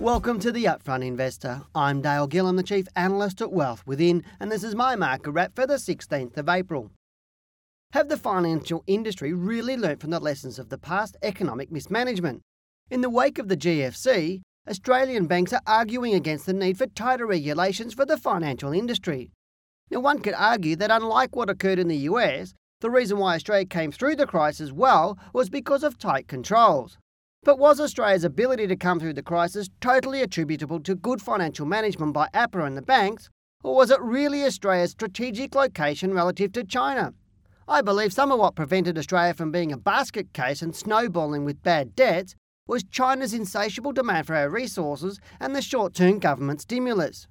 Welcome to the Upfront Investor. I'm Dale Gillham, the Chief Analyst at Wealth Within, and this is my market wrap for the 16th of April. Have the financial industry really learnt from the lessons of the past economic mismanagement? In the wake of the GFC, Australian banks are arguing against the need for tighter regulations for the financial industry. Now, one could argue that unlike what occurred in the US, the reason why Australia came through the crisis well was because of tight controls. But was Australia's ability to come through the crisis totally attributable to good financial management by APRA and the banks, or was it really Australia's strategic location relative to China? I believe some of what prevented Australia from being a basket case and snowballing with bad debts was China's insatiable demand for our resources and the short term government stimulus.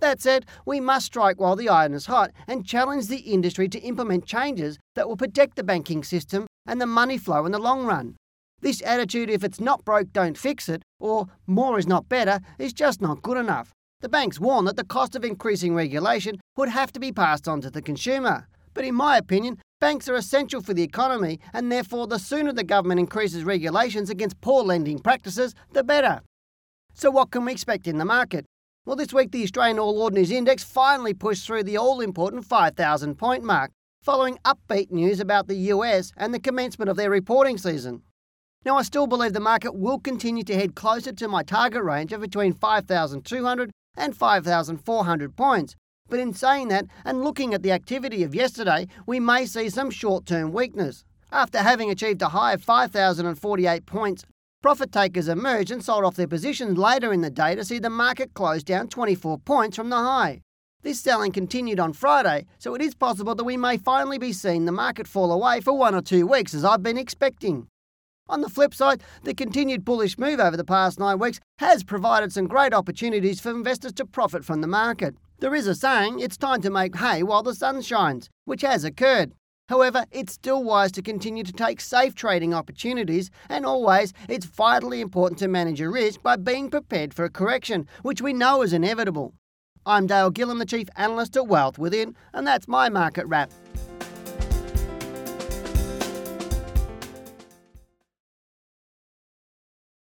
That said, we must strike while the iron is hot and challenge the industry to implement changes that will protect the banking system and the money flow in the long run. This attitude, if it's not broke, don't fix it, or more is not better, is just not good enough. The banks warn that the cost of increasing regulation would have to be passed on to the consumer. But in my opinion, banks are essential for the economy, and therefore, the sooner the government increases regulations against poor lending practices, the better. So, what can we expect in the market? Well, this week the Australian All Ordinaries Index finally pushed through the all important 5,000 point mark, following upbeat news about the US and the commencement of their reporting season. Now, I still believe the market will continue to head closer to my target range of between 5,200 and 5,400 points. But in saying that, and looking at the activity of yesterday, we may see some short term weakness. After having achieved a high of 5,048 points, profit takers emerged and sold off their positions later in the day to see the market close down 24 points from the high. This selling continued on Friday, so it is possible that we may finally be seeing the market fall away for one or two weeks as I've been expecting. On the flip side, the continued bullish move over the past nine weeks has provided some great opportunities for investors to profit from the market. There is a saying, it's time to make hay while the sun shines, which has occurred. However, it's still wise to continue to take safe trading opportunities, and always, it's vitally important to manage your risk by being prepared for a correction, which we know is inevitable. I'm Dale Gillham, the Chief Analyst at Wealth Within, and that's my market wrap.